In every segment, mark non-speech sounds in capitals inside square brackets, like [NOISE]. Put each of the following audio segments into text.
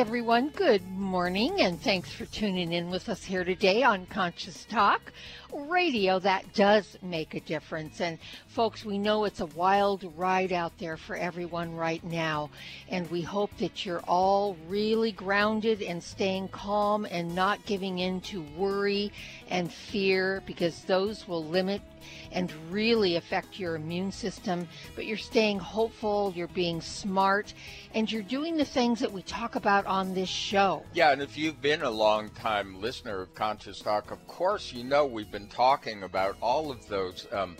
Everyone, good morning, and thanks for tuning in with us here today on Conscious Talk, radio that does make a difference. And folks, we know it's a wild ride out there for everyone right now, and we hope that you're all really grounded and staying calm and not giving in to worry and fear because those will limit and really affect your immune system. But you're staying hopeful, you're being smart, and you're doing the things that we talk about on this show. Yeah, and if you've been a long time listener of Conscious Talk, of course, you know we've been talking about all of those. Um,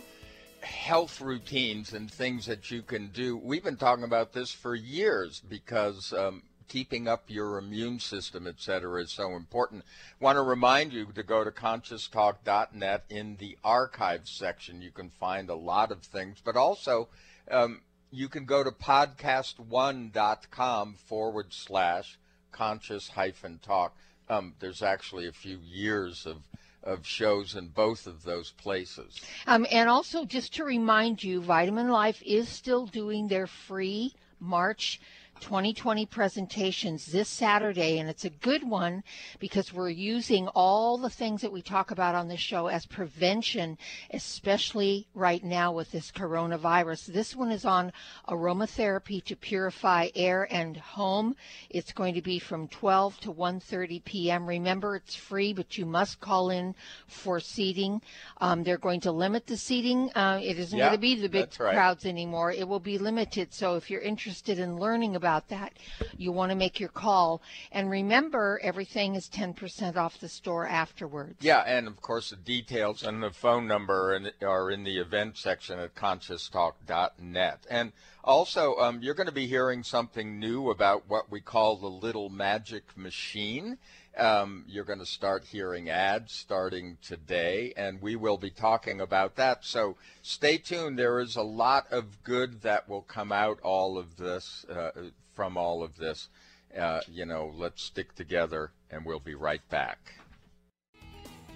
health routines and things that you can do. We've been talking about this for years because um, keeping up your immune system, et cetera, is so important. Want to remind you to go to conscioustalk.net in the archives section. You can find a lot of things, but also um, you can go to podcast1.com forward slash conscious hyphen talk. Um, there's actually a few years of of shows in both of those places. Um, and also, just to remind you, Vitamin Life is still doing their free March 2020 presentations this Saturday, and it's a good one because we're using all the things that we talk about on this show as prevention, especially right now with this coronavirus. This one is on aromatherapy to purify air and home. It's going to be from 12 to 1:30 p.m. Remember, it's free, but you must call in for seating. Um, they're going to limit the seating. Uh, it isn't Yeah, going to be the big right. crowds anymore. It will be limited. So if you're interested in learning about that, you want to make your call. And remember, everything is 10% off the store afterwards. Yeah, and of course the details and the phone number are in the event section at conscioustalk.net. And also, um, you're going to be hearing something new about what we call the little magic machine. Um, you're going to start hearing ads starting today, and we will be talking about that. So stay tuned. There is a lot of good that will come out all of this uh, from all of this. Uh, you know, let's stick together, and we'll be right back.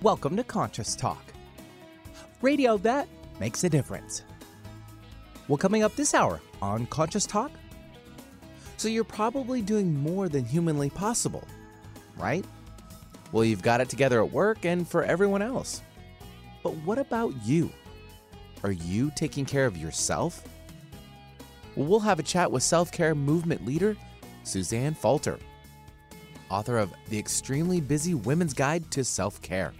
Welcome to Conscious Talk, radio that makes a difference. Well, coming up this hour on Conscious Talk. So, you're probably doing more than humanly possible, right? Well, you've got it together at work and for everyone else. But what about you? Are you taking care of yourself? Well, have a chat with self care movement leader Suzanne Falter, author of The Extremely Busy Women's Guide to Self Care.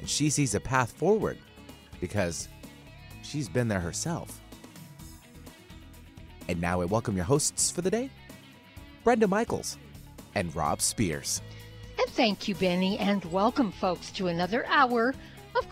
And she sees a path forward because she's been there herself. And now I welcome your hosts for the day Brenda Michaels and Rob Spears. And thank you, Benny, and welcome, folks, to another hour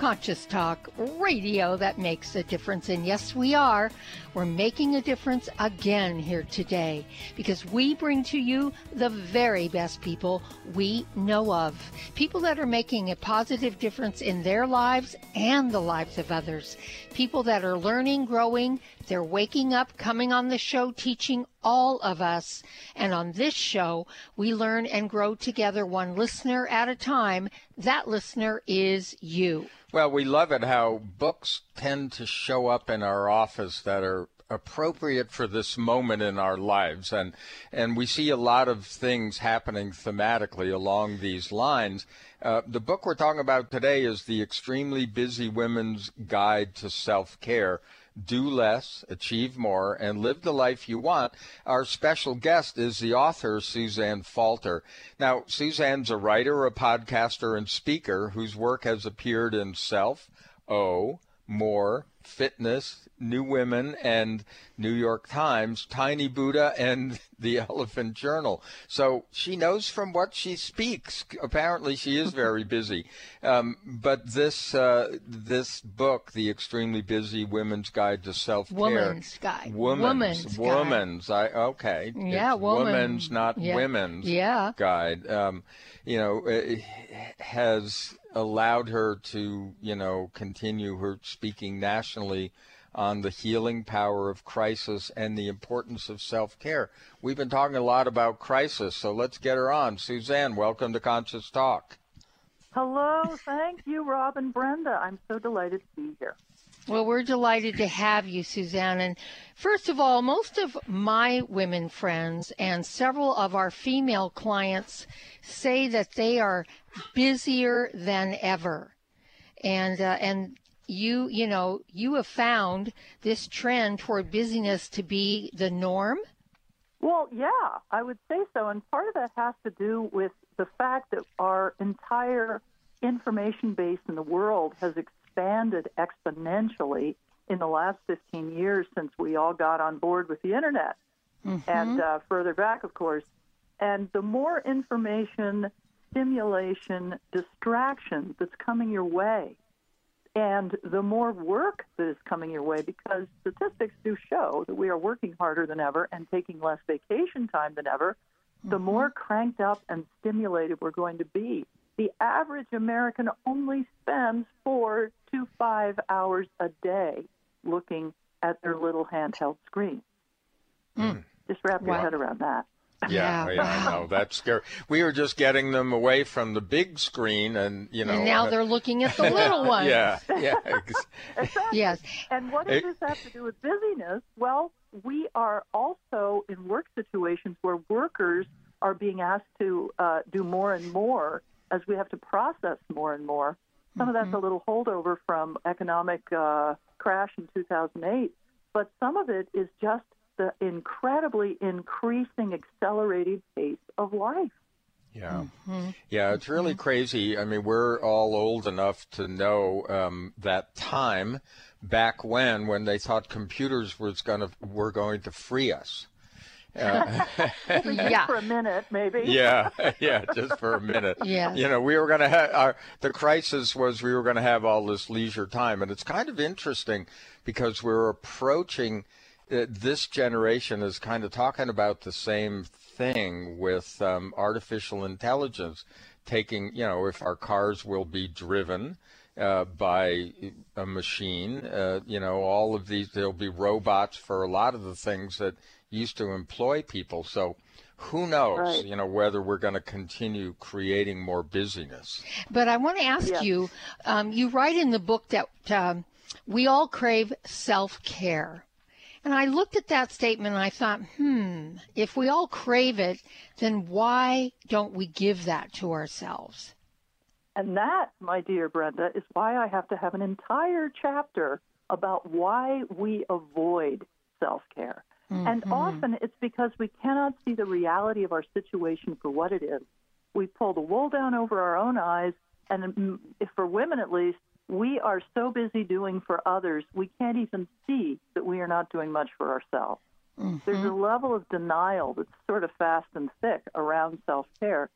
Conscious Talk radio that makes a difference. And yes, we are. We're making a difference again here today because we bring to you the very best people we know of. People that are making a positive difference in their lives and the lives of others. People that are learning, growing, they're waking up, coming on the show, teaching all of us. And on this show, we learn and grow together one listener at a time. That listener is you. Well, we love it how books tend to show up in our office that are appropriate for this moment in our lives and and we see a lot of things happening thematically along these lines uh, the book we're talking about today is the extremely busy women's guide to self-care do less, achieve more, and live the life you want. Our special guest is the author, Suzanne Falter. Now, Suzanne's a writer, a podcaster, and speaker whose work has appeared in Self, O, More, Fitness, New Women and New York Times, Tiny Buddha and [LAUGHS] the Elephant Journal. So she knows from what she speaks. Apparently, she is very [LAUGHS] busy. Um, but this uh, this book, The Extremely Busy Women's Guide to Self Care, Woman's Guide, Woman's, Woman's, woman's. I okay. Yeah, woman. woman's, not Yeah. women's Yeah. guide. Um, you know, has allowed her to, you know, continue her speaking nationally on the healing power of crisis and the importance of self-care. We've been talking a lot about crisis, so let's get her on. Suzanne, welcome to Conscious Talk. Hello, thank you, Rob and Brenda. I'm so delighted to be here. Well, we're delighted to have you, Suzanne. And first of all, most of my women friends and several of our female clients say that they are busier than ever. And, uh, and you, you know, you have found this trend toward busyness to be the norm. Well, yeah, I would say so. And part of that has to do with the fact that our entire information base in the world has expanded exponentially in the last 15 years since we all got on board with the internet. And uh, further back, of course. And the more information, stimulation, distraction that's coming your way, and the more work that is coming your way, because statistics do show that we are working harder than ever and taking less vacation time than ever, the mm-hmm. more cranked up and stimulated we're going to be. The average American only spends four to five hours a day looking at their little handheld screen. Hmm. Just wrap your Wow. head around that. Yeah, Yeah, yeah, wow. no, that's scary. We were just getting them away from the big screen, and you know, and now uh, they're looking at the little [LAUGHS] one. yeah, yeah, Exactly. Yes. And what does this have to do with busyness? Well, we are also in work situations where workers are being asked to uh, do more and more as we have to process more and more. Some of that's a little holdover from economic uh, crash in 2008, but some of it is just the incredibly increasing, accelerated pace of life. Yeah. Yeah, it's really crazy. I mean, we're all old enough to know um, that time back when when they thought computers was going to were going to free us. Uh, [LAUGHS] [LAUGHS] Yeah. For a minute, maybe. yeah, [LAUGHS] yeah, just for a minute. yeah. You know, we were going to have our the crisis was we were going to have all this leisure time, and it's kind of interesting because we're approaching. Uh, this generation is kind of talking about the same thing with um, artificial intelligence taking. You know, if our cars will be driven. Uh, by a machine, uh, you know, all of these, there'll be robots for a lot of the things that used to employ people. So, who knows, Right. you know, whether we're going to continue creating more busyness. But I want to ask Yeah. you um, you write in the book that um, we all crave self care. And I looked at that statement and I thought, hmm, if we all crave it, then why don't we give that to ourselves? And that, my dear Brenda, is why I have to have an entire chapter about why we avoid self care. And often it's because we cannot see the reality of our situation for what it is. We pull the wool down over our own eyes, and mm, if for women at least, we are so busy doing for others, we can't even see that we are not doing much for ourselves. Mm-hmm. There's a level of denial that's sort of fast and thick around self care.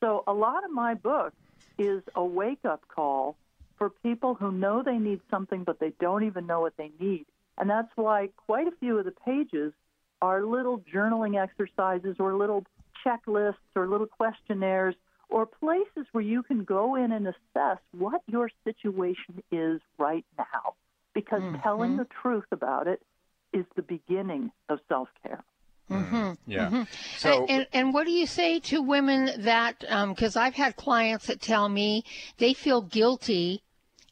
So a lot of my book is a wake up call for people who know they need something but they don't even know what they need. And that's why quite a few of the pages are little journaling exercises or little checklists or little questionnaires or places where you can go in and assess what your situation is right now. Because mm-hmm. telling the truth about it is the beginning of self care. Mm-hmm. Mm-hmm. Yeah. So, and, and, and what do you say to women that, um, because I've had clients that tell me they feel guilty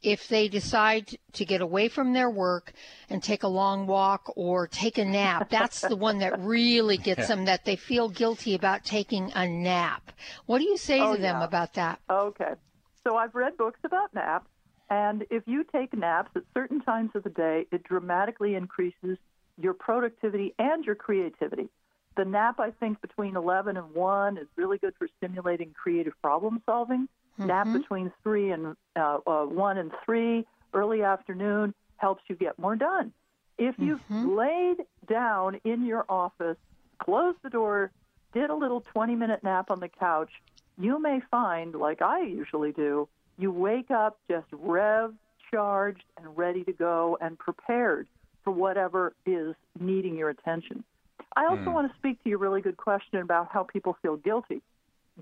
if they decide to get away from their work and take a long walk or take a nap. [LAUGHS] That's the one that really gets them, that they feel guilty about taking a nap. What do you say Oh, to them about that? Okay. So I've read books about naps, and if you take naps at certain times of the day, it dramatically increases your productivity and your creativity. The nap, I think, between 11 and 1 is really good for stimulating creative problem solving. Nap between 3 and uh, uh, 1 and 3, early afternoon, helps you get more done. If you've Mm-hmm. laid down in your office, closed the door, did a little 20 minute nap on the couch, you may find, like I usually do, you wake up just rev charged and ready to go and prepared for whatever is needing your attention. I also want to speak to your really good question about how people feel guilty.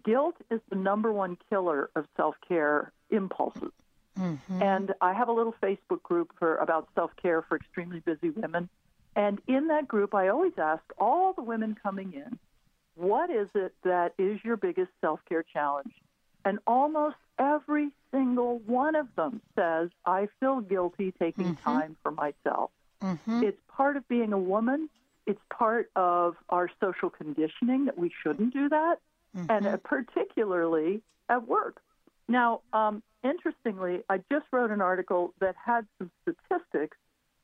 Guilt is the number one killer of self care impulses. Mm-hmm. And I have a little Facebook group for about self care for extremely busy women. And in that group, I always ask all the women coming in, what is it that is your biggest self care challenge? And almost every single one of them says, I feel guilty taking mm-hmm. time for myself. Mm-hmm. It's part of being a woman. It's part of our social conditioning that we shouldn't do that, and uh, particularly at work. Now, um, interestingly, I just wrote an article that had some statistics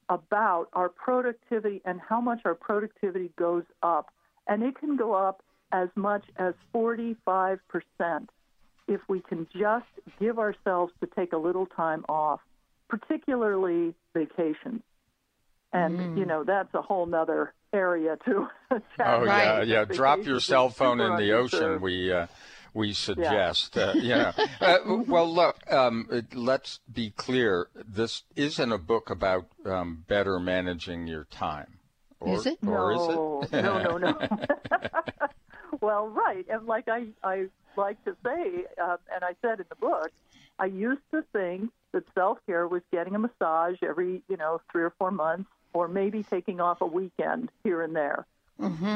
about our productivity and how much our productivity goes up. And it can go up as much as 45% if we can just give ourselves to take a little time off, particularly vacations. And, you know, that's a whole nother area to [LAUGHS] chat Oh about. yeah, yeah. Drop your cell phone in the ocean. We uh, we suggest. Uh, [LAUGHS] you know. Uh, well, look. Um, let's be clear. This isn't a book about um, better managing your time. Or, Is it? Or no, is it? no, no, no. [LAUGHS] well, right, and like I, I like to say, uh, and I said in the book, I used to think that self care was getting a massage every, you know, three or four months, or maybe taking off a weekend here and there.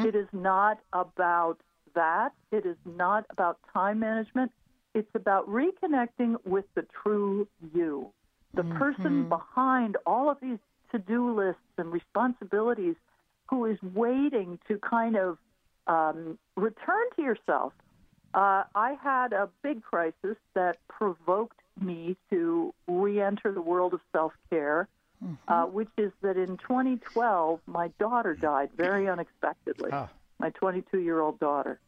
It is not about that. It is not about time management. It's about reconnecting with the true you, the person behind all of these to do lists and responsibilities who is waiting to kind of um, return to yourself. Uh, I had a big crisis that provoked me to re enter the world of self care, uh, which is that in 2012, my daughter died very unexpectedly, Ah. my 22 year old daughter.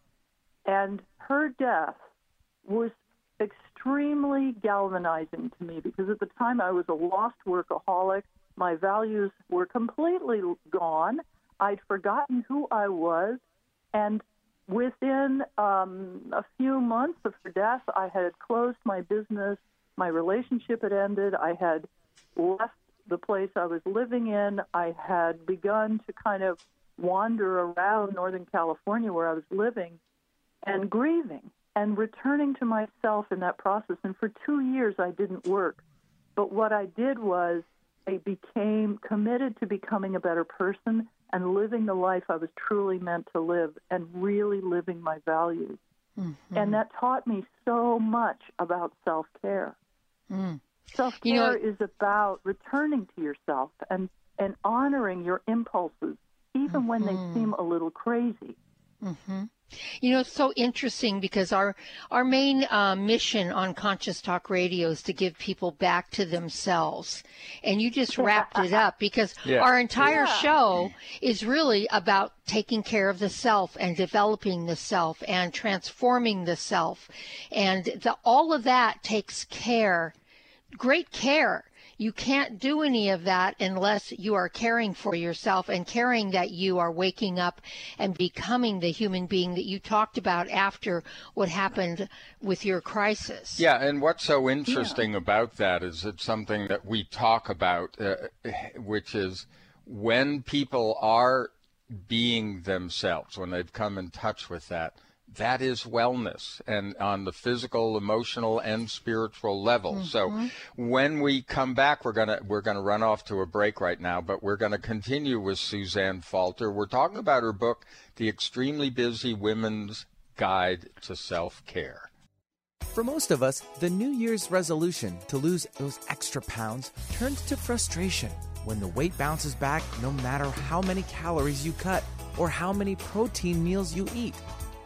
And her death was extremely galvanizing to me because at the time I was a lost workaholic. My values were completely gone. I'd forgotten who I was. And within um, a few months of her death, I had closed my business. My relationship had ended. I had left the place I was living in. I had begun to kind of wander around Northern California where I was living and grieving and returning to myself in that process. And for two years, I didn't work. But what I did was I became committed to becoming a better person and living the life I was truly meant to live and really living my values. Mm-hmm. And that taught me so much about self care. Mm. Self care You know- is about returning to yourself and, and honoring your impulses, even when they seem a little crazy. You know, it's so interesting because our our main uh, mission on Conscious Talk Radio is to give people back to themselves, and you just wrapped it up because Yeah. our entire Yeah. show is really about taking care of the self and developing the self and transforming the self, and the, all of that takes care, great care. You can't do any of that unless you are caring for yourself and caring that you are waking up and becoming the human being that you talked about after what happened with your crisis. Yeah, and what's so interesting about that is it's something that we talk about, uh, which is when people are being themselves, when they've come in touch with that, that is wellness and on the physical, emotional, and spiritual level. Mm-hmm. So when we come back, we're gonna we're gonna run off to a break right now, but we're gonna continue with Suzanne Falter. We're talking about her book, The Extremely Busy Women's Guide to Self Care. For most of us, the New Year's resolution to lose those extra pounds turns to frustration when the weight bounces back no matter how many calories you cut or how many protein meals you eat.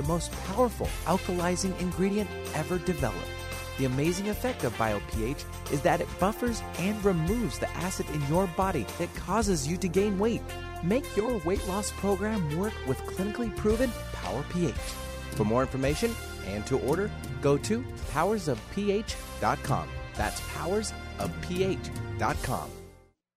the most powerful alkalizing ingredient ever developed. The amazing effect of BioPH is that it buffers and removes the acid in your body that causes you to gain weight. Make your weight loss program work with clinically proven Power pH. For more information and to order, go to powersofph.com. That's powersofph.com.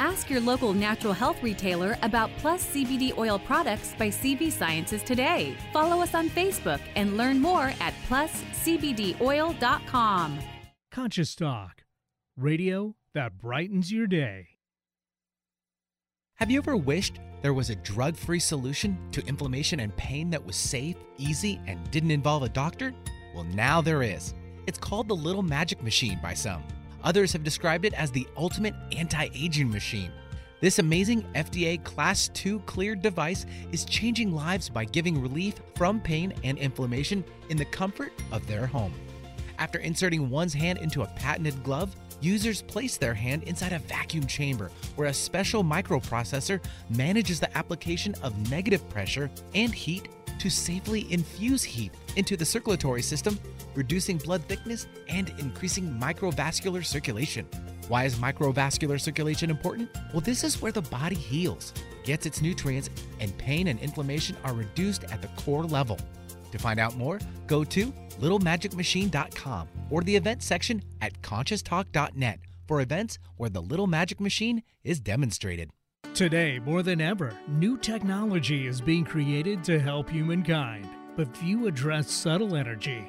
Ask your local natural health retailer about Plus CBD oil products by CV Sciences today. Follow us on Facebook and learn more at pluscbdoil.com. Conscious Talk, radio that brightens your day. Have you ever wished there was a drug free solution to inflammation and pain that was safe, easy, and didn't involve a doctor? Well, now there is. It's called the Little Magic Machine by some. Others have described it as the ultimate anti aging machine. This amazing FDA Class 2 cleared device is changing lives by giving relief from pain and inflammation in the comfort of their home. After inserting one's hand into a patented glove, users place their hand inside a vacuum chamber where a special microprocessor manages the application of negative pressure and heat to safely infuse heat into the circulatory system, reducing blood thickness and increasing microvascular circulation. Why is microvascular circulation important? Well, this is where the body heals, gets its nutrients, and pain and inflammation are reduced at the core level. To find out more, go to littlemagicmachine.com or the event section at conscioustalk.net for events where the Little Magic Machine is demonstrated. Today, more than ever, new technology is being created to help humankind. But few address subtle energy,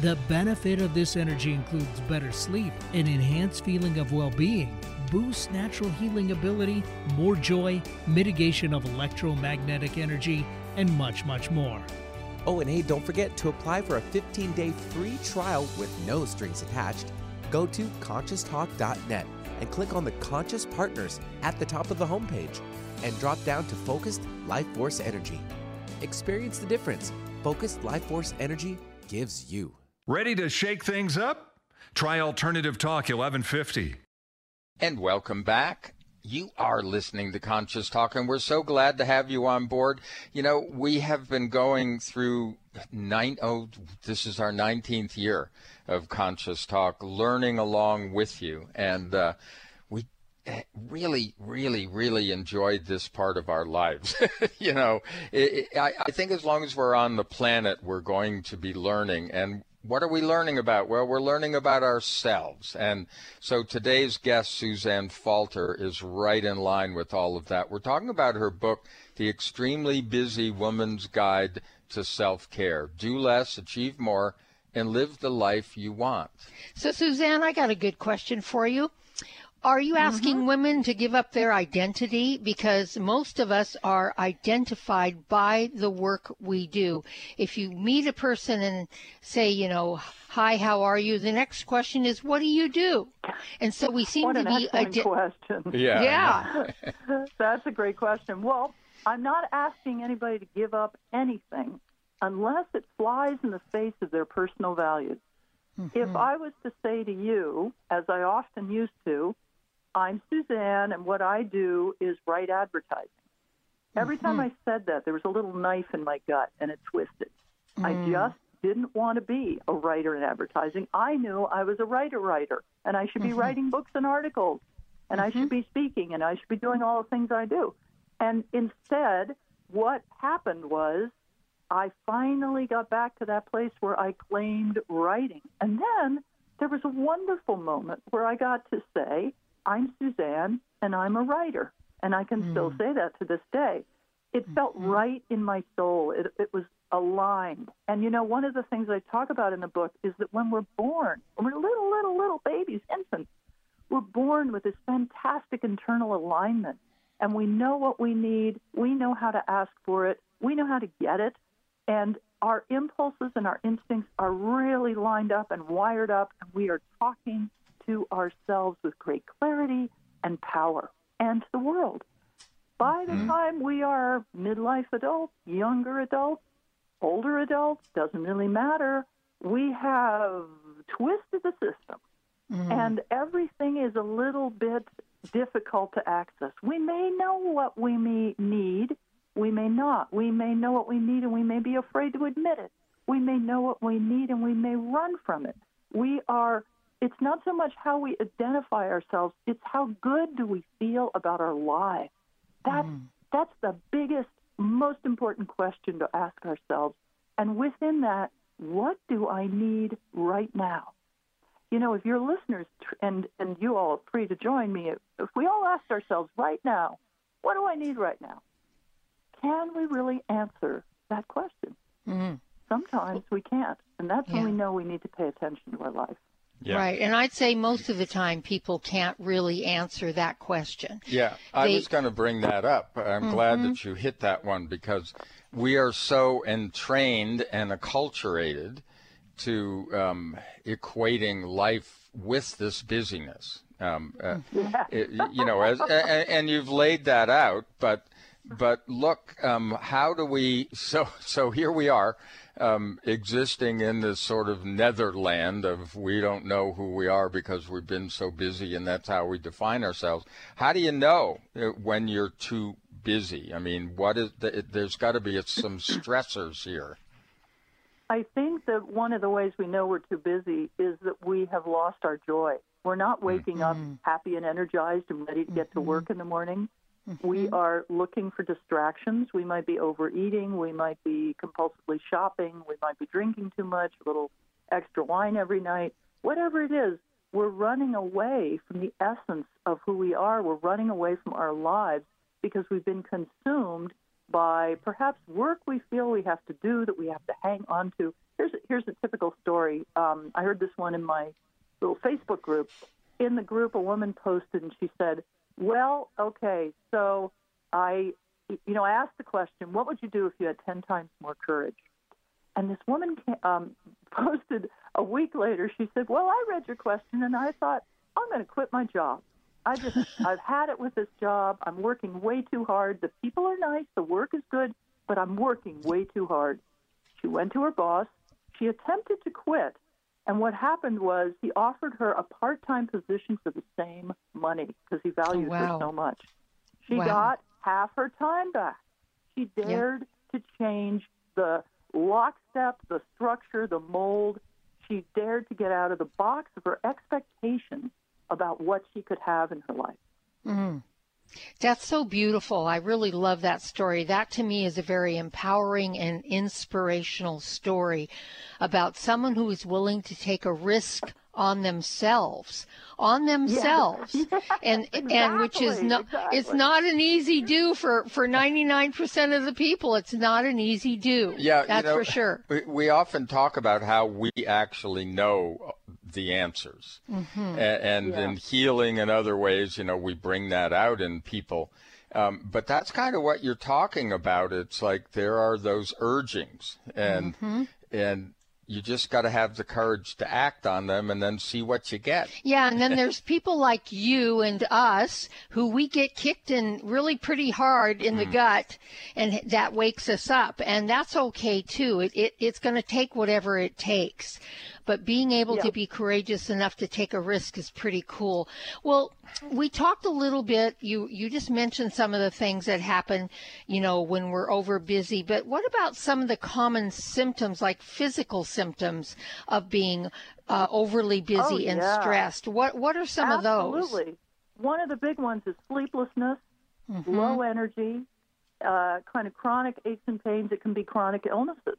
The benefit of this energy includes better sleep, an enhanced feeling of well being, boosts natural healing ability, more joy, mitigation of electromagnetic energy, and much, much more. Oh, and hey, don't forget to apply for a 15 day free trial with no strings attached. Go to conscioustalk.net and click on the Conscious Partners at the top of the homepage and drop down to Focused Life Force Energy. Experience the difference Focused Life Force Energy gives you. Ready to shake things up? Try Alternative Talk 1150. And welcome back. You are listening to Conscious Talk, and we're so glad to have you on board. You know, we have been going through nine, oh, this is our 19th year of Conscious Talk, learning along with you. And uh, we really, really, really enjoyed this part of our lives. [LAUGHS] you know, it, it, I, I think as long as we're on the planet, we're going to be learning. And what are we learning about? Well, we're learning about ourselves. And so today's guest, Suzanne Falter, is right in line with all of that. We're talking about her book, The Extremely Busy Woman's Guide to Self Care Do Less, Achieve More, and Live the Life You Want. So, Suzanne, I got a good question for you. Are you asking mm-hmm. women to give up their identity? Because most of us are identified by the work we do. If you meet a person and say, you know, hi, how are you? The next question is, what do you do? And so we seem what to be a adi- question. [LAUGHS] Yeah. Yeah. [LAUGHS] That's a great question. Well, I'm not asking anybody to give up anything unless it flies in the face of their personal values. Mm-hmm. If I was to say to you, as I often used to, I'm Suzanne, and what I do is write advertising. Every Mm-hmm. time I said that, there was a little knife in my gut and it twisted. I Mm. just didn't want to be a writer in advertising. I knew I was a writer writer and I should be Mm-hmm. writing books and articles and I should be speaking and I should be doing all the things I do. And instead, what happened was I finally got back to that place where I claimed writing. And then there was a wonderful moment where I got to say, I'm Suzanne and I'm a writer. And I can still hmm. say that to this day. It mm-hmm. felt right in my soul. It, it was aligned. And you know, one of the things I talk about in the book is that when we're born, when we're little, little, little babies, infants, we're born with this fantastic internal alignment. And we know what we need. We know how to ask for it. We know how to get it. And our impulses and our instincts are really lined up and wired up. And we are talking to ourselves with great clarity and power and to the world. By the mm-hmm. time we are midlife adults, younger adults, older adults, doesn't really matter, we have twisted the system. Mm-hmm. And everything is a little bit difficult to access. We may know what we may need, we may not. We may know what we need and we may be afraid to admit it. We may know what we need and we may run from it. We are, it's not so much how we identify ourselves, it's how good do we feel about our lives. That's, mm. that's the biggest, most important question to ask ourselves. And within that, what do I need right now? You know, if your listeners and and you all are free to join me, if, we all asked ourselves right now, what do I need right now? Can we really answer that question? Mm-hmm. Sometimes we can't, and that's when we know we need to pay attention to our life. Yeah. Right. And I'd say most of the time people can't really answer that question. Yeah, I They- was going to bring that up. I'm glad that you hit that one because we are so entrained and acculturated to um, equating life with this busyness. Um, uh, [LAUGHS] it- you know, as, and, and you've laid that out, but but look, um, how do we? So so here we are, um, existing in this sort of netherland of we don't know who we are because we've been so busy, and that's how we define ourselves. How do you know uh, when you're too busy? I mean, what is? The, there's got to be some stressors here. I think that one of the ways we know we're too busy is that we have lost our joy. We're not waking up happy and energized and ready to get to work in the morning. We are looking for distractions. We might be overeating. We might be compulsively shopping. We might be drinking too much, a little extra wine every night. Whatever it is, we're running away from the essence of who we are. We're running away from our lives because we've been consumed by perhaps work we feel we have to do that we have to hang on to. Here's a, here's a typical story. Um, I heard this one in my little Facebook group. In the group, a woman posted and she said, "Well, okay, so I, you know, I asked the question, what would you do if you had ten times more courage?" And this woman ca- um, [LAUGHS] posted a week later. She said, "Well, I read your question and I thought I'm going to quit my job. I just [LAUGHS] I've had it with this job. I'm working way too hard. The people are nice, the work is good, but I'm working way too hard." She went to her boss. She attempted to quit, and what happened was he offered her a part-time position for the same money because he oh, valued wow. her so much. She Wow. got half her time back. She dared to change the lockstep, the structure, the mold. She dared to get out of the box of her expectations about what she could have in her life. Mm. That's so beautiful. I really love that story. That to me is a very empowering and inspirational story about someone who is willing to take a risk on themselves, on themselves, [LAUGHS] and and which is exactly, not it's not an easy do for for 99% of the people. It's not an easy do. Yeah, that's you know, for sure. We, we often talk about how we actually know the answers, Mm-hmm. A- and, in healing and other ways, you know, we bring that out in people. Um, but that's kind of what you're talking about. It's like there are those urgings, and Mm-hmm. and you just got to have the courage to act on them, and then see what you get. Yeah, and then [LAUGHS] there's people like you and us who we get kicked in really pretty hard in the gut, and that wakes us up, and that's okay too. It, it it's going to take whatever it takes. But being able Yeah. to be courageous enough to take a risk is pretty cool. Well, we talked a little bit. You you just mentioned some of the things that happen, you know, when we're over busy. But what about some of the common symptoms, like physical symptoms of being uh, overly busy Oh, and yeah. stressed? What what are some of those? Absolutely. One of the big ones is sleeplessness, Mm-hmm. low energy, uh, kind of chronic aches and pains. It can be chronic illnesses.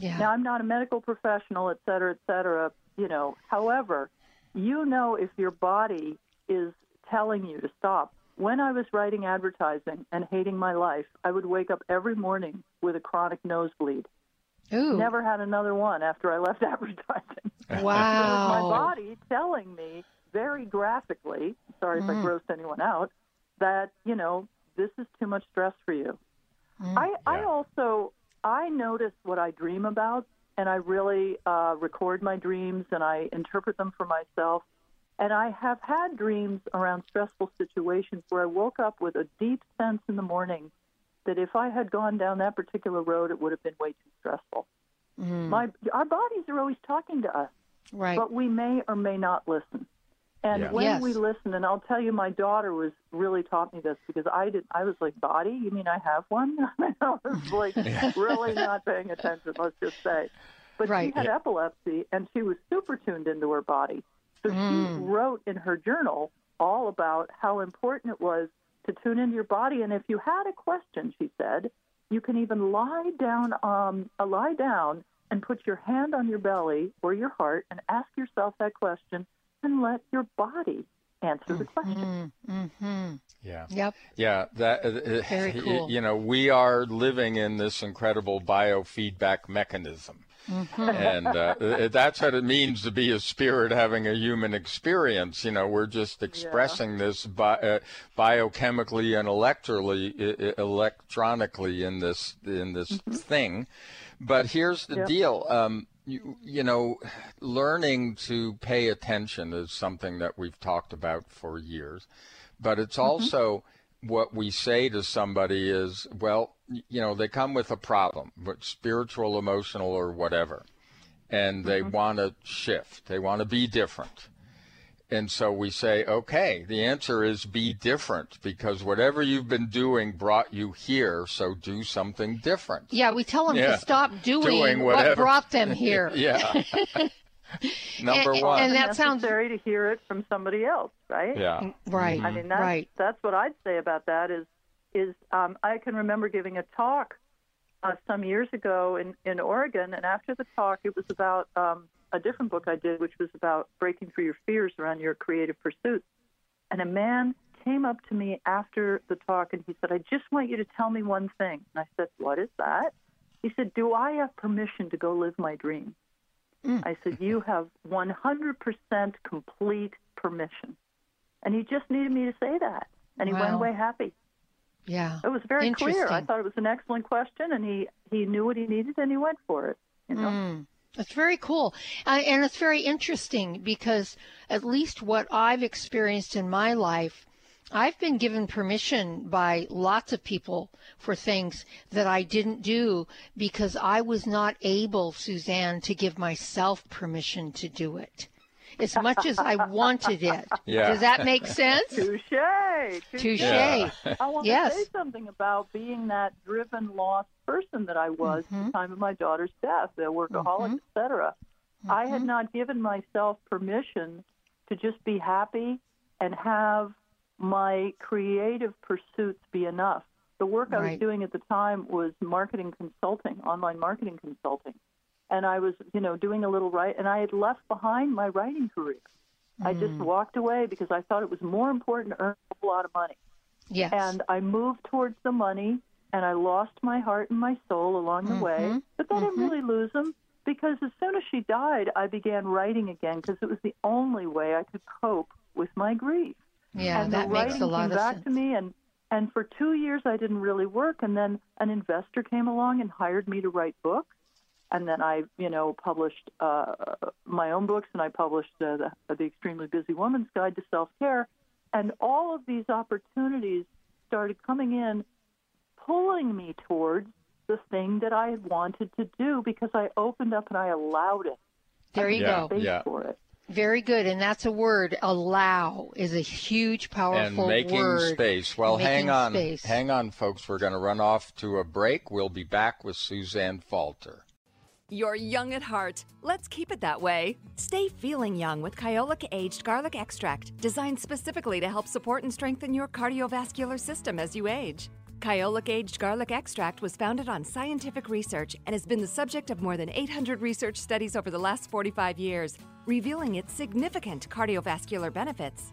Yeah. Now, I'm not a medical professional, et cetera, et cetera. You know, however, you know if your body is telling you to stop. When I was writing advertising and hating my life, I would wake up every morning with a chronic nosebleed. Ooh. Never had another one after I left [LAUGHS] advertising. [LAUGHS] Wow. my body telling me very graphically, sorry if I mm. grossed anyone out, that, you know, this is too much stress for you. Mm. I, I also, I notice what I dream about, and I really uh, record my dreams and I interpret them for myself. And I have had dreams around stressful situations where I woke up with a deep sense in the morning that if I had gone down that particular road, it would have been way too stressful. My, our bodies are always talking to us Right. but we may or may not listen. And Yeah. when Yes. we listen, and I'll tell you, my daughter was really taught me this because I did. I was like, "Body? You mean I have one?" [LAUGHS] I was like, really not paying attention. Let's just say, but Right. she had epilepsy, and she was super tuned into her body. So she wrote in her journal all about how important it was to tune into your body. And if you had a question, she said, you can even lie down, um, uh, lie down and put your hand on your belly or your heart and ask yourself that question and let your body answer the question. mm-hmm. Yeah. Yep. Yeah, that uh, Very cool. You know, we are living in this incredible biofeedback mechanism, Mm-hmm. and uh, uh, that's what it means to be a spirit having a human experience. You know, we're just expressing this bi- uh, biochemically and electrically, uh, electronically in this in this Mm-hmm. thing. But here's the Yep. deal. Um, you, you know, learning to pay attention is something that we've talked about for years but it's mm-hmm. also what we say to somebody is, well, you know, they come with a problem, but spiritual, emotional, or whatever, and they mm-hmm. want to shift. They want to be different. And so we say, okay, the answer is be different because whatever you've been doing brought you here, so do something different. Yeah, we tell them Yeah. to stop [LAUGHS] doing, Doing what brought them here. [LAUGHS] Yeah. [LAUGHS] Number And- one. and that sounds- necessary to hear it from somebody else, right? yeah. Right. I mean, that's, right. that's what I'd say about that is, is um, I can remember giving a talk uh, some years ago in, in Oregon, and after the talk, it was about um, a different book I did, which was about breaking through your fears around your creative pursuits. And a man came up to me after the talk, and he said, I just want you to tell me one thing. And I said, What is that? He said, Do I have permission to go live my dream? I said, You have 100% complete permission. And he just needed me to say that. And he went away happy. Yeah. It was very clear. I thought it was an excellent question, and he, he knew what he needed and he went for it. You know? Mm. It's very cool. Uh, and it's very interesting because, at least what I've experienced in my life, I've been given permission by lots of people for things that I didn't do because I was not able, Suzanne, to give myself permission to do it as much as I wanted it. [LAUGHS] Yeah. Does that make [LAUGHS] sense? Touche. Touche. Yeah. I [LAUGHS] want Yes. to say something about being that driven, lost person that I was Mm-hmm. at the time of my daughter's death, a workaholic, et cetera. I Mm-hmm. had not given myself permission to just be happy and have my creative pursuits be enough. The work I was doing at the time was marketing consulting, online marketing consulting. And I was, you know, doing a little right, and I had left behind my writing career. I just Mm. walked away because I thought it was more important to earn a whole lot of money. Yes. And I moved towards the money, and I lost my heart and my soul along the Mm-hmm. way. But I didn't really lose them because as soon as she died, I began writing again because it was the only way I could cope with my grief. yeah, and that the makes writing a lot came of back sense. to me, and and for two years I didn't really work, and then an investor came along and hired me to write books. And then I, you know, published uh, my own books, and I published uh, the, the Extremely Busy Woman's Guide to Self Care. And all of these opportunities started coming in, pulling me towards the thing that I had wanted to do because I opened up and I allowed it. There you Yeah. go. Space Yeah. for it. Very good. And that's a word. Allow is a huge, powerful and making word. space. Well, Making hang on, space. hang on, folks. We're going to run off to a break. We'll be back with Suzanne Falter. You're young at heart. Let's keep it that way. Stay feeling young with Kyolic Aged Garlic Extract, designed specifically to help support and strengthen your cardiovascular system as you age. Kyolic Aged Garlic Extract was founded on scientific research and has been the subject of more than 800 research studies over the last 45 years, revealing its significant cardiovascular benefits.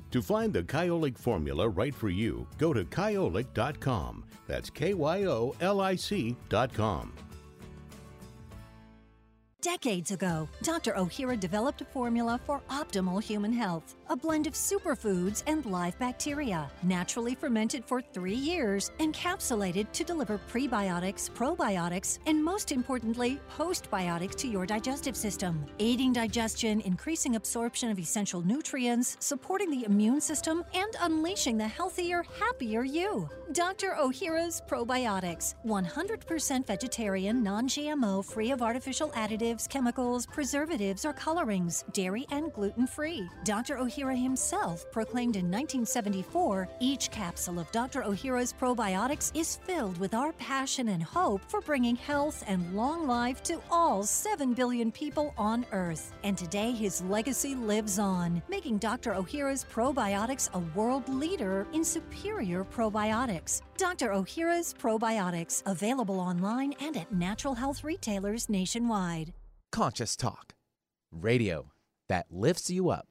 To find the Kyolic formula right for you, go to kyolic.com. That's K Y O L I C.com. Decades ago, Dr. Ohira developed a formula for optimal human health. A blend of superfoods and live bacteria, naturally fermented for three years, encapsulated to deliver prebiotics, probiotics, and most importantly, postbiotics to your digestive system, aiding digestion, increasing absorption of essential nutrients, supporting the immune system, and unleashing the healthier, happier you. Dr. Ohira's Probiotics, 100% vegetarian, non GMO, free of artificial additives, chemicals, preservatives, or colorings, dairy and gluten free. Dr. Ohira himself proclaimed in 1974 each capsule of Dr. Ohira's probiotics is filled with our passion and hope for bringing health and long life to all 7 billion people on Earth. And today his legacy lives on, making Dr. Ohira's probiotics a world leader in superior probiotics. Dr. Ohira's probiotics, available online and at natural health retailers nationwide. Conscious Talk, radio that lifts you up.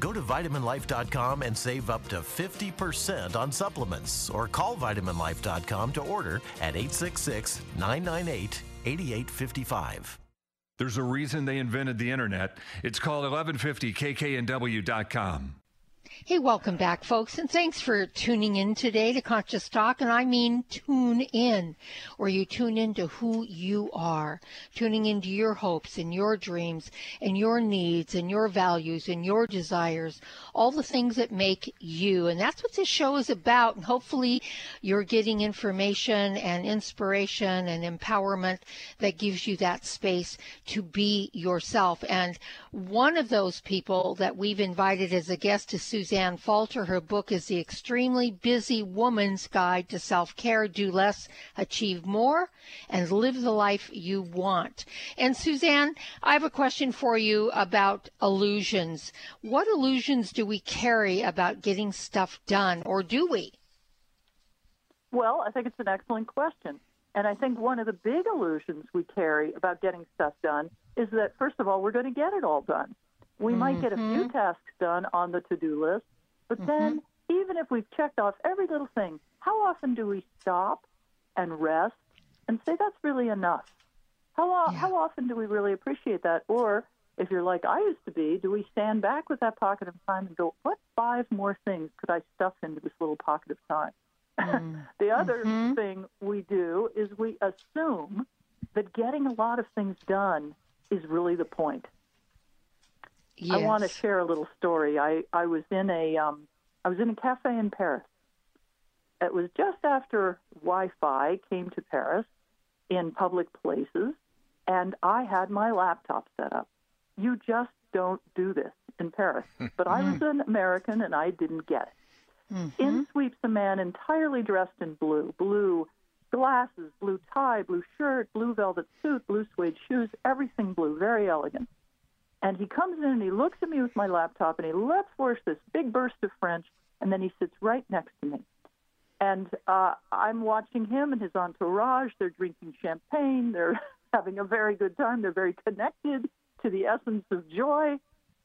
Go to vitaminlife.com and save up to 50% on supplements or call vitaminlife.com to order at 866 998 8855. There's a reason they invented the internet. It's called 1150kknw.com. Hey, welcome back, folks, and thanks for tuning in today to Conscious Talk. And I mean tune in, where you tune into who you are, tuning into your hopes and your dreams and your needs and your values and your desires, all the things that make you. And that's what this show is about. And hopefully, you're getting information and inspiration and empowerment that gives you that space to be yourself. And one of those people that we've invited as a guest is Suzanne. Suzanne Falter. Her book is The Extremely Busy Woman's Guide to Self Care Do Less, Achieve More, and Live the Life You Want. And Suzanne, I have a question for you about illusions. What illusions do we carry about getting stuff done, or do we? Well, I think it's an excellent question. And I think one of the big illusions we carry about getting stuff done is that, first of all, we're going to get it all done. We mm-hmm. might get a few mm-hmm. tasks done on the to do list, but mm-hmm. then even if we've checked off every little thing, how often do we stop and rest and say that's really enough? How, yeah. how often do we really appreciate that? Or if you're like I used to be, do we stand back with that pocket of time and go, what five more things could I stuff into this little pocket of time? Mm. [LAUGHS] the other mm-hmm. thing we do is we assume that getting a lot of things done is really the point. Yes. I want to share a little story. I, I was in a um, I was in a cafe in Paris. It was just after Wi-Fi came to Paris in public places, and I had my laptop set up. You just don't do this in Paris. [LAUGHS] But I was an American, and I didn't get it. Mm-hmm. In sweeps a man entirely dressed in blue, blue glasses, blue tie, blue shirt, blue velvet suit, blue suede shoes, everything blue, very elegant. And he comes in and he looks at me with my laptop and he lets forth this big burst of French, and then he sits right next to me. And uh, I'm watching him and his entourage. They're drinking champagne. They're [LAUGHS] having a very good time. They're very connected to the essence of joy.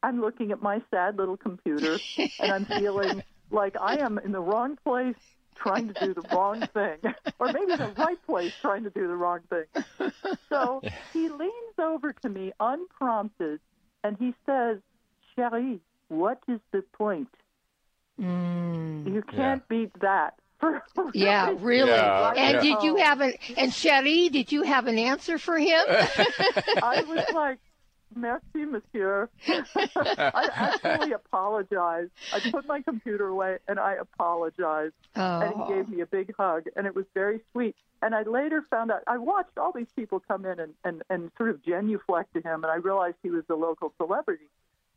I'm looking at my sad little computer and I'm feeling [LAUGHS] like I am in the wrong place trying to do the wrong thing, or maybe the right place trying to do the wrong thing. So [LAUGHS] he leans over to me unprompted and he says, Cherie, what is the point? Mm, you can't yeah. beat that. [LAUGHS] yeah, really. Yeah, and yeah. did you have an and Cherie, did you have an answer for him? [LAUGHS] I was like, Merci, monsieur. [LAUGHS] I actually apologized. I put my computer away and I apologized. Oh. And he gave me a big hug, and it was very sweet. And I later found out, I watched all these people come in and, and, and sort of genuflect to him, and I realized he was a local celebrity.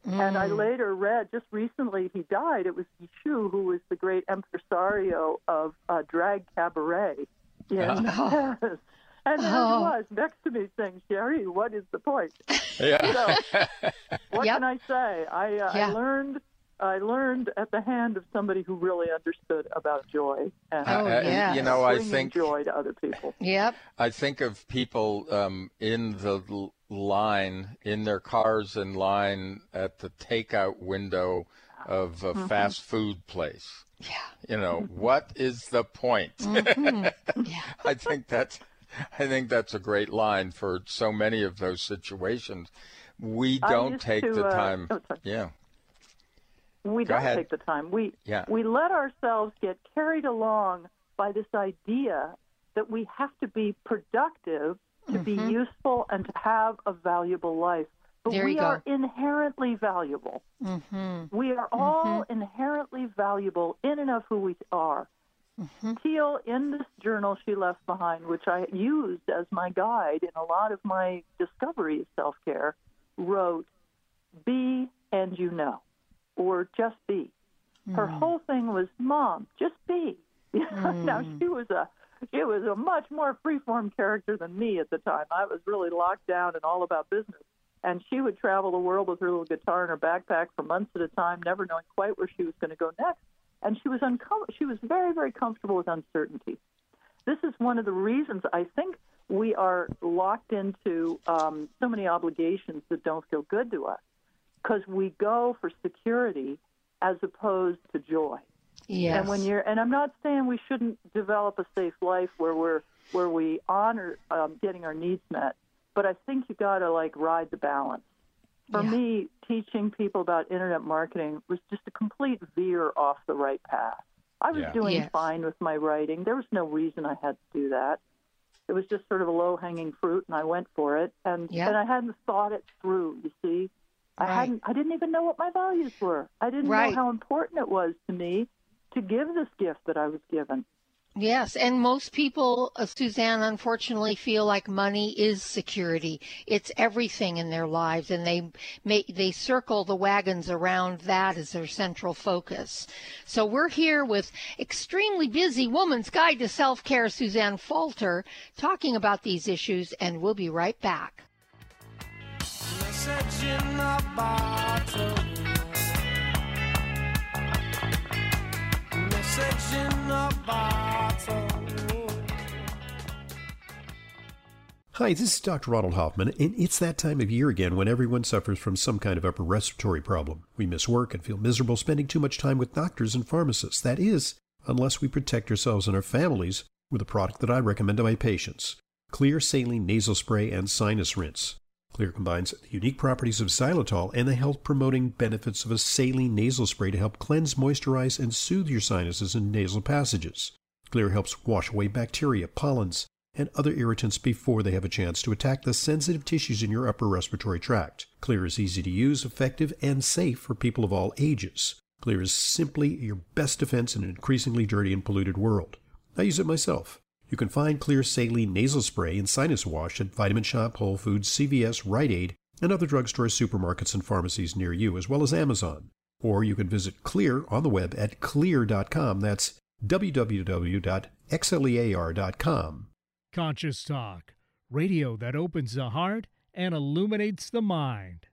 Mm. And I mm. later read, just recently he died, it was Michou, who was the great impresario of uh, drag cabaret in [LAUGHS] oh. Paris. And there oh. he was next to me saying, Cherie, what is the point? Yeah. So, [LAUGHS] what yep. can I say? I, uh, yeah. I learned I learned at the hand of somebody who really understood about joy. And oh, yeah. You know, I think joy to other people. Yep. I think of people um, in the line, in their cars in line at the takeout window of a mm-hmm. fast food place. Yeah. You know, mm-hmm. what is the point? Mm-hmm. [LAUGHS] Yeah. I think that's [LAUGHS] I think that's a great line for so many of those situations. We don't take to, the uh, time. Oh, yeah. We Go don't ahead. take the time. We yeah. we let ourselves get carried along by this idea that we have to be productive to mm-hmm. be useful and to have a valuable life. But there we are inherently valuable. Mm-hmm. We are all mm-hmm. inherently valuable in and of who we are. Mm-hmm. Teal, in this journal she left behind, which I used as my guide in a lot of my discovery of self care, wrote, Be and you know, or just be. Mm. Her whole thing was, Mom, just be. [LAUGHS] Mm. now she was a she was a much more freeform character than me at the time. I was really locked down and all about business. And she would travel the world with her little guitar in her backpack for months at a time, never knowing quite where she was going to go next and she was uncom- she was very very comfortable with uncertainty. This is one of the reasons I think we are locked into um, so many obligations that don't feel good to us because we go for security as opposed to joy. Yes. And when you're and I'm not saying we shouldn't develop a safe life where we're where we honor um, getting our needs met, but I think you got to like ride the balance. For Yeah. me, teaching people about internet marketing was just a complete veer off the right path. I was Yeah. doing Yes. fine with my writing. There was no reason I had to do that. It was just sort of a low hanging fruit, and I went for it. And Yeah. and I hadn't thought it through. You see, I Right. hadn't. I didn't even know what my values were. I didn't Right. know how important it was to me to give this gift that I was given. Yes, and most people, uh, Suzanne, unfortunately feel like money is security. It's everything in their lives, and they may, they circle the wagons around that as their central focus. So we're here with extremely busy woman's guide to self-care, Suzanne Falter, talking about these issues, and we'll be right back. Hi, this is Dr. Ronald Hoffman, and it's that time of year again when everyone suffers from some kind of upper respiratory problem. We miss work and feel miserable spending too much time with doctors and pharmacists. That is, unless we protect ourselves and our families with a product that I recommend to my patients Xlear Saline Nasal Spray and Sinus Rinse. Xlear combines the unique properties of xylitol and the health promoting benefits of a saline nasal spray to help cleanse, moisturize, and soothe your sinuses and nasal passages. Xlear helps wash away bacteria, pollens, and other irritants before they have a chance to attack the sensitive tissues in your upper respiratory tract. Xlear is easy to use, effective, and safe for people of all ages. Xlear is simply your best defense in an increasingly dirty and polluted world. I use it myself. You can find Xlear Saline Nasal Spray and Sinus Wash at Vitamin Shoppe, Whole Foods, CVS, Rite Aid, and other drugstores, supermarkets, and pharmacies near you, as well as Amazon. Or you can visit Xlear on the web at xlear.com. That's www.xlear.com. Conscious Talk, radio that opens the heart and illuminates the mind.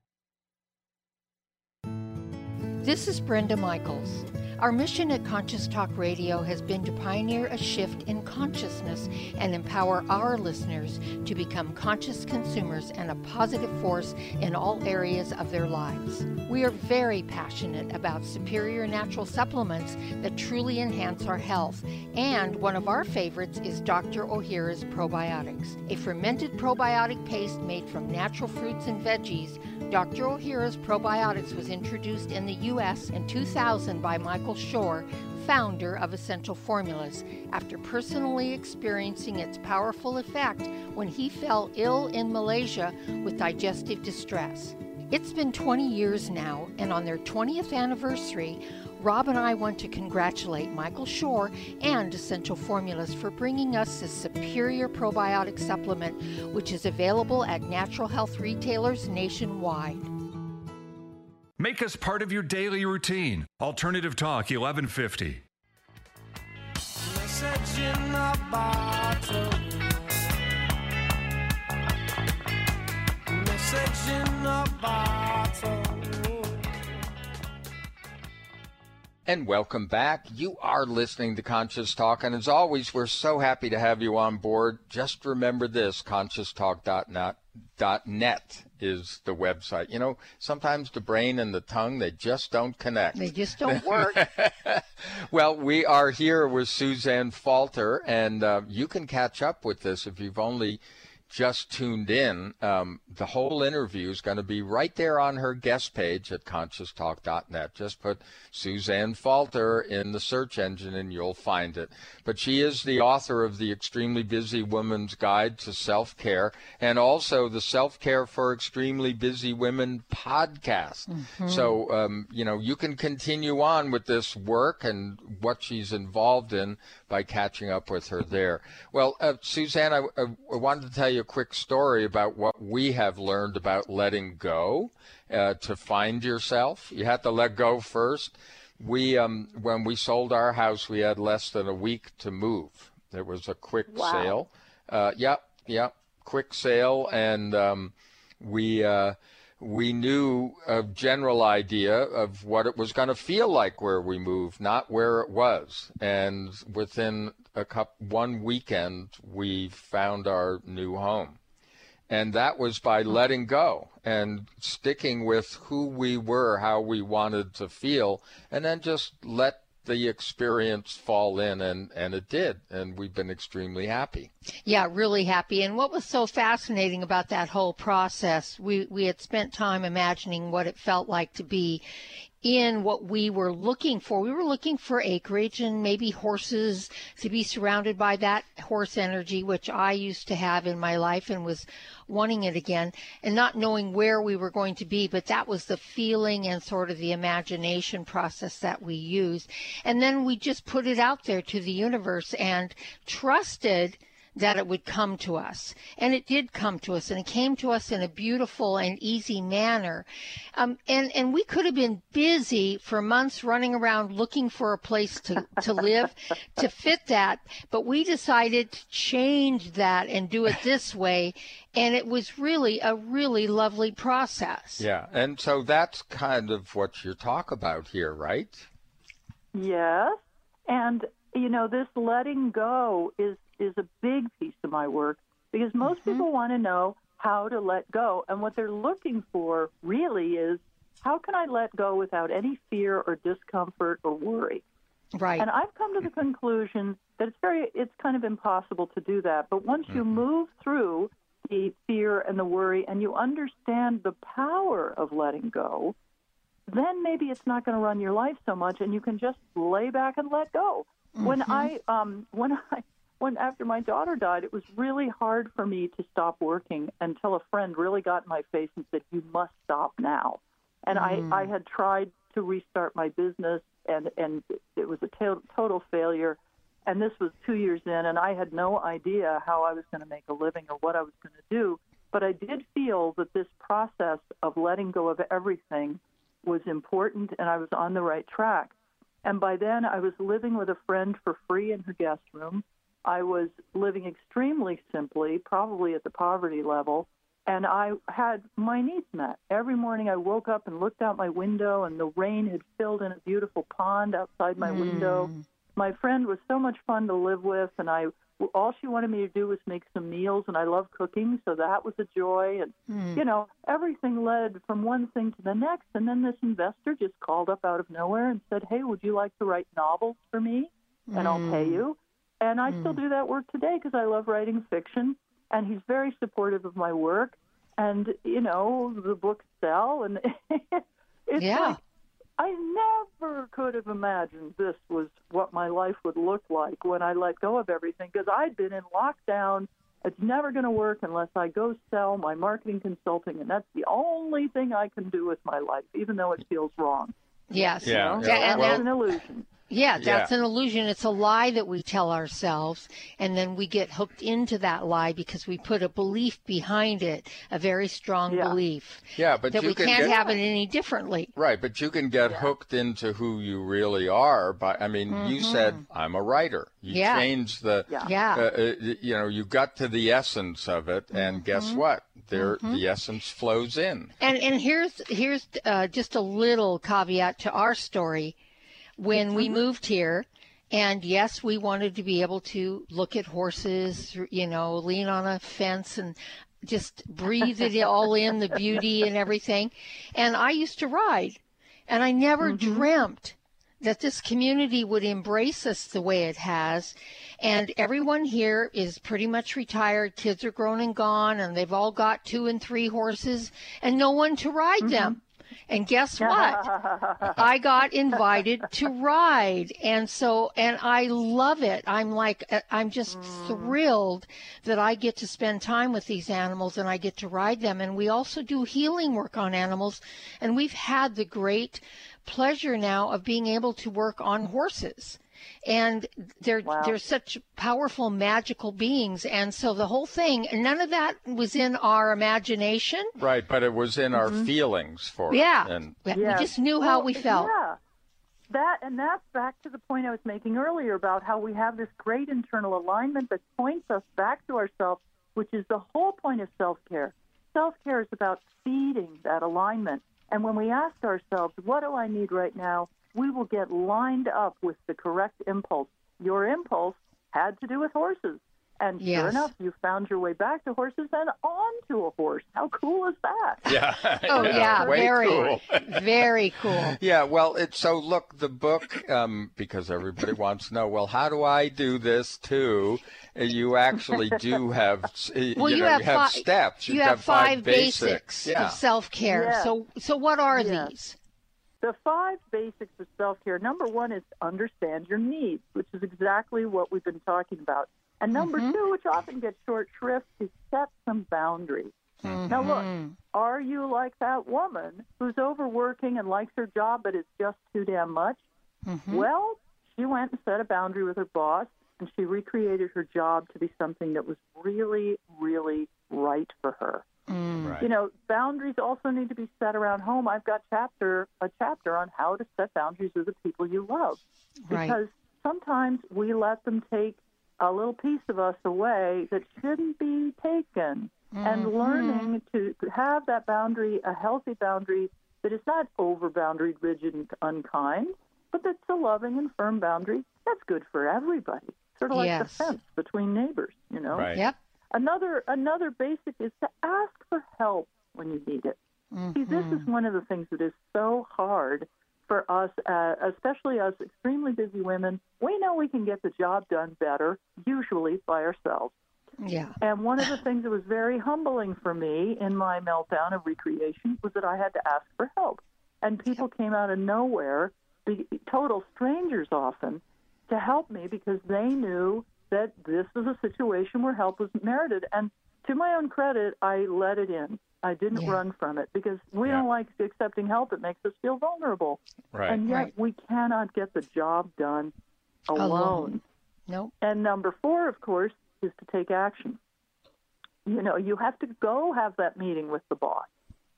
This is Brenda Michaels. Our mission at Conscious Talk Radio has been to pioneer a shift in consciousness and empower our listeners to become conscious consumers and a positive force in all areas of their lives. We are very passionate about superior natural supplements that truly enhance our health, and one of our favorites is Dr. Ohira's Probiotics, a fermented probiotic paste made from natural fruits and veggies Dr. Ohira's Probiotics was introduced in the U.S. in 2000 by Michael Shore, founder of Essential Formulas, after personally experiencing its powerful effect when he fell ill in Malaysia with digestive distress. It's been 20 years now, and on their 20th anniversary, Rob and I want to congratulate Michael Shore and Essential Formulas for bringing us this superior probiotic supplement, which is available at natural health retailers nationwide. Make us part of your daily routine. Alternative Talk 1150. Message in a bottle. And welcome back. You are listening to Conscious Talk, and as always, we're so happy to have you on board. Just remember this conscioustalk.net is the website. You know, sometimes the brain and the tongue, they just don't connect. They just don't work. [LAUGHS] well, we are here with Suzanne Falter, and uh, you can catch up with this if you've only just tuned in. Um, the whole interview is going to be right there on her guest page at conscioustalk.net. Just put Suzanne Falter in the search engine and you'll find it. But she is the author of The Extremely Busy Woman's Guide to Self Care and also the Self Care for Extremely Busy Women podcast. Mhm. So, um, you know, you can continue on with this work and what she's involved in by catching up with her there. Well, uh, Suzanne, I, I, I wanted to tell you a quick story about what we have learned about letting go uh, to find yourself. You have to let go first. We, um, when we sold our house, we had less than a week to move. There was a quick Wow. sale. Uh, yep, yep, quick sale, and um, we. Uh, we knew a general idea of what it was going to feel like where we moved, not where it was. And within a cup, one weekend, we found our new home. And that was by hmm. letting go and sticking with who we were, how we wanted to feel, and then just let the experience fall in, and, and it did. And we've been extremely happy. Yeah, really happy. And what was so fascinating about that whole process, we, we had spent time imagining what it felt like to be in what we were looking for. We were looking for acreage and maybe horses to be surrounded by that horse energy, which I used to have in my life and was wanting it again and not knowing where we were going to be. But that was the feeling and sort of the imagination process that we used. And then we just put it out there to the universe and trusted that it would come to us. And it did come to us, and it came to us in a beautiful and easy manner. Um, and, and we could have been busy for months running around looking for a place to, to live [LAUGHS] to fit that, but we decided to change that and do it this [LAUGHS] way. And it was really a really lovely process. Yeah. And so that's kind of what you talk about here, right? Yes. And, you know, this letting go is is a big piece of my work because most mm-hmm. people want to know how to let go. And what they're looking for really is how can I let go without any fear or discomfort or worry? Right. And I've come to the conclusion that it's very it's kind of impossible to do that. But once mm-hmm. you move through the fear and the worry and you understand the power of letting go, then maybe it's not going to run your life so much and you can just lay back and let go. Mm-hmm. When I um when [LAUGHS] I when after my daughter died, it was really hard for me to stop working until a friend really got in my face and said, "You must stop now." And mm. I I had tried to restart my business, and and it was a total failure. And this was two years in, and I had no idea how I was going to make a living or what I was going to do. But I did feel that this process of letting go of everything was important, and I was on the right track. And by then, I was living with a friend for free in her guest room. I was living extremely simply, probably at the poverty level, and I had my needs met. Every morning I woke up and looked out my window, and the rain had filled in a beautiful pond outside my mm. window. My friend was so much fun to live with, and I all she wanted me to do was make some meals, and I love cooking, so that was a joy. And mm. you know, everything led from one thing to the next. And then this investor just called up out of nowhere and said, "Hey, would you like to write novels for me? And mm. I'll pay you." And I mm. still hmm. do that work today because I love writing fiction. And he's very supportive of my work. And, you know, the books sell. And [LAUGHS] it's yeah. like, I never could have imagined this was what my life would look like when I let go of everything because I'd been in lockdown. It's never going to work unless I go sell my marketing consulting, and that's the only thing I can do with my life, even though it feels wrong. Yes, yeah, you know? yeah. and well, an illusion. Yeah, that's yeah. an illusion. It's a lie that we tell ourselves, and then we get hooked into that lie because we put a belief behind it, a very strong yeah. belief. Yeah, but that we can can't get, have it any differently. Right, but you can get yeah. hooked into who you really are. By I mean, mm-hmm. you said I'm a writer. You yeah. changed the. Yeah. Uh, uh, you know, you got to the essence of it, and mm-hmm. guess what? There, mm-hmm. the essence flows in. And and here's here's uh, just a little caveat to our story. When we moved here, and yes, we wanted to be able to look at horses, you know, lean on a fence and just breathe it all in, the beauty and everything. And I used to ride, and I never mm-hmm. dreamt that this community would embrace us the way it has. And everyone here is pretty much retired. Kids are grown and gone, and they've all got two and three horses, and no one to ride mm-hmm. them. And guess [LAUGHS] what? I got invited to [LAUGHS] ride. And so, and I love it. I'm like, uh, I'm just mm. thrilled that I get to spend time with these animals and I get to ride them. And we also do healing work on animals. And we've had the great pleasure now of being able to work on horses and they're wow. they're such powerful magical beings. And so the whole thing none of that was in our imagination. Right but it was in mm-hmm. our feelings for yeah. it. and we just knew well, how we felt. yeah. That and that's back to the point i was making earlier about how we have this great internal alignment that points us back to ourselves which is the whole point of self-care. Self-care is about feeding that alignment. And when we ask ourselves what do i need right now we will get lined up with the correct impulse. Your impulse had to do with horses. And sure Yes. enough, you found your way back to horses and onto a horse. How cool is that? [LAUGHS] Yeah. Oh yeah, way very, cool. very cool. [LAUGHS] Yeah, well, it's so look the book um, because everybody wants to know. Well, how do I do this too? Uh, You actually [LAUGHS] do have, Well, you, you, know, have, you have fi- steps. You You've have got five basics. Yeah. of self care. Yes. So, so what are Yes. these? The five basics of self care. Number one is to understand your needs, which is exactly what we've been talking about. And number Mm-hmm. two, which often gets short shrift, is set some boundaries. Now, look, Mm-hmm. are you like that woman who's overworking and likes her job, but it's just too damn much? Mm-hmm. Well, she went and set a boundary with her boss, and she recreated her job to be something that was really, really right for her. Right. You know, boundaries also need to be set around home. I've got chapter a chapter on how to set boundaries with the people you love, Right. because sometimes we let them take a little piece of us away that shouldn't be taken. And mm-hmm. learning to have that boundary, a healthy boundary that is not over boundaried, rigid, and unkind, but that's a loving and firm boundary. That's good for everybody. Sort of like Yes. the fence between neighbors, you know. Right. Yep. Another another basic is to ask for help when you need it. See, this is one of the things that is so hard for us, uh, especially us extremely busy women. We know we can get the job done better, usually by ourselves. Yeah. And one of the [LAUGHS] things that was very humbling for me in my meltdown of recreation was that I had to ask for help. And people came out of nowhere, be, total strangers often, to help me because they knew that this was a situation where help was merited. And to my own credit, I let it in. I didn't Yeah. run from it because we Yeah. don't like accepting help. It makes us feel vulnerable. Right. And yet Right. we cannot get the job done alone. Alone. Nope. And number four, of course, is to take action. You know, you have to go have that meeting with the boss,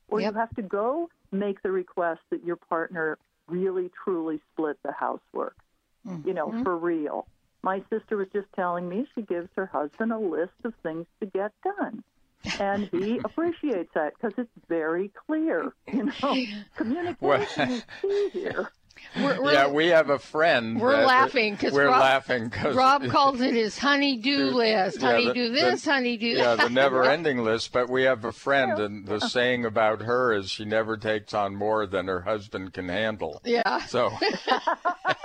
or Yep. you have to go make the request that your partner really, truly split the housework. Mm-hmm. You know, for real. My sister was just telling me she gives her husband a list of things to get done. And he [LAUGHS] appreciates that because it's very clear. You know, communication is key here. We're, we're, yeah, we have a friend. we're that- laughing because we're Rob, laughing because Rob [LAUGHS] calls it his honey-do list. Yeah, honey the- do the- this, honey do Yeah, the never-ending list. But we have a friend, and the saying about her is she never takes on more than her husband can handle. Yeah. So [LAUGHS]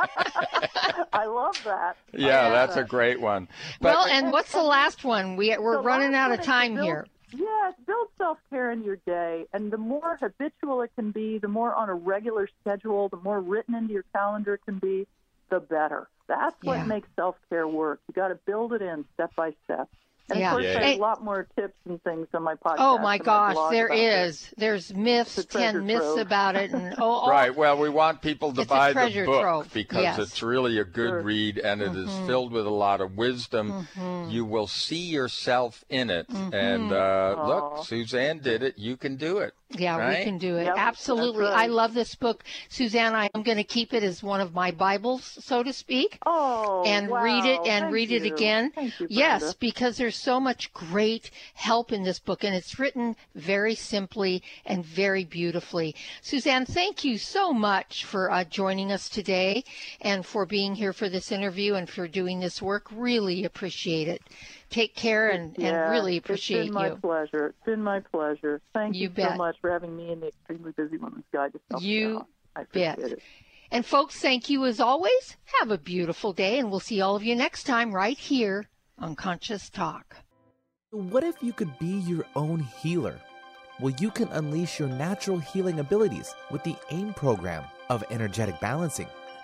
I love that. Yeah, love that's that. a great one. But well, and what's the last one? We we're running out of time build- here. Yeah, build self care in your day. And the more habitual it can be, the more on a regular schedule, the more written into your calendar it can be, the better. That's what Yeah. makes self care work. You got to build it in step by step. And Yeah. of course, Yeah. there's a lot more tips and things on my podcast. Oh my gosh, blog there about There's myths, It's ten myths trove. about it, and oh, [LAUGHS] all, Right. Well, we want people to It's buy the book trove. because Yes. it's really a good Sure. read and it is Mm-hmm. filled with a lot of wisdom. You will see yourself in it. And uh, look, Suzanne did it. You can do it. Yeah, we can do it. Yep, Absolutely. right. I love this book. Suzanne, I am going to keep it as one of my Bibles, so to speak. Oh, and wow. read it and Thank read it again. Thank you, yes, because there's so much great help in this book and it's written very simply and very beautifully. Suzanne, thank you so much for uh, joining us today and for being here for this interview and for doing this work. Really appreciate it. Take care and, Yeah, and really It's been my pleasure. It's been my pleasure. Thank You you, bet. so much for having me in the Extremely Busy Woman's Guide to Self You I bet. it. And folks, thank you as always. Have a beautiful day and we'll see all of you next time right here on Conscious Talk. What if you could be your own healer? Well, you can unleash your natural healing abilities with the AIM program of energetic balancing.